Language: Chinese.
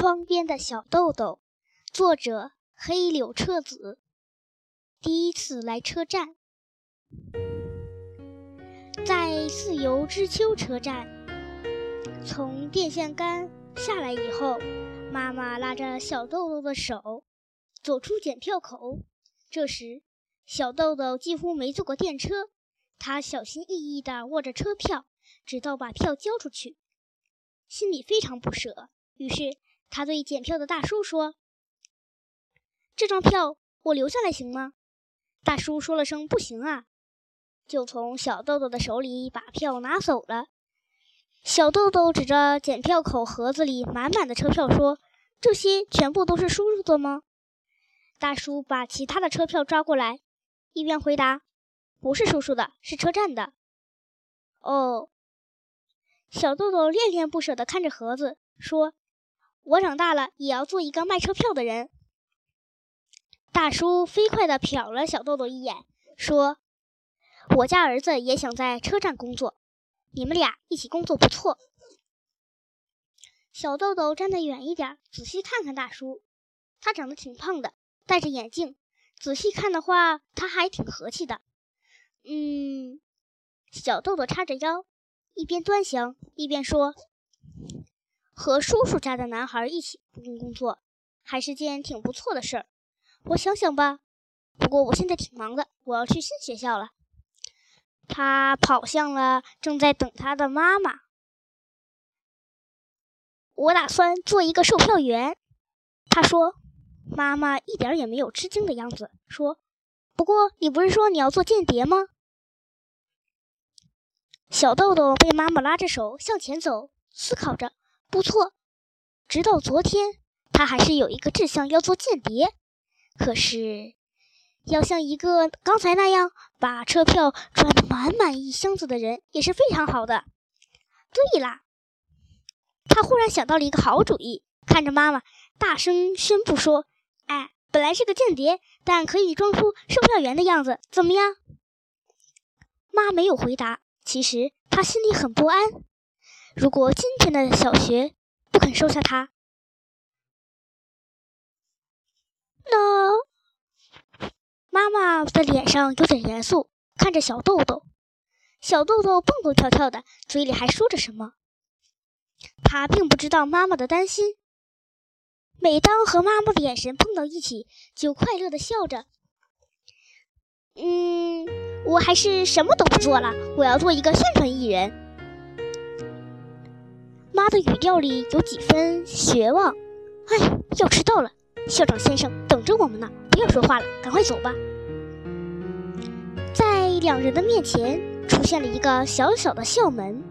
窗边的小豆豆，作者黑柳彻子。第一次来车站，在自由之丘车站，从电线杆下来以后，妈妈拉着小豆豆的手，走出检票口。这时，小豆豆几乎没坐过电车，他小心翼翼地握着车票，直到把票交出去，心里非常不舍。于是。他对检票的大叔说：“这张票我留下来行吗？”大叔说了声“不行啊”，就从小豆豆的手里把票拿走了。小豆豆指着检票口盒子里满满的车票说：“这些全部都是叔叔的吗？”大叔把其他的车票抓过来，一边回答：“不是叔叔的，是车站的。”哦，小豆豆恋恋不舍地看着盒子，说。我长大了也要做一个卖车票的人。大叔飞快地瞟了小豆豆一眼，说：“我家儿子也想在车站工作，你们俩一起工作不错。”小豆豆站得远一点，仔细看看大叔。他长得挺胖的，戴着眼镜。仔细看的话，他还挺和气的。嗯，小豆豆叉着腰，一边端详一边说。和叔叔家的男孩一起工作，还是件挺不错的事儿。我想想吧。不过我现在挺忙的，我要去新学校了。他跑向了正在等他的妈妈。我打算做一个售票员。他说：“妈妈一点也没有吃惊的样子，说：‘不过你不是说你要做间谍吗？’”小豆豆被妈妈拉着手向前走，思考着。不错，直到昨天，他还是有一个志向要做间谍。可是，要像一个刚才那样把车票装得满满一箱子的人，也是非常好的。对啦，他忽然想到了一个好主意，看着妈妈，大声宣布说：“哎，本来是个间谍，但可以装出售票员的样子，怎么样？”妈没有回答。其实他心里很不安。如果今天的小学不肯收下他，那妈妈的脸上有点严肃，看着小豆豆。小豆豆蹦蹦跳跳的，嘴里还说着什么。他并不知道妈妈的担心。每当和妈妈的眼神碰到一起，就快乐的笑着。嗯，我还是什么都不做了，我要做一个宣传艺人。他的语调里有几分绝望。哎，要迟到了，校长先生等着我们呢，不要说话了，赶快走吧。在两人的面前出现了一个小小的校门，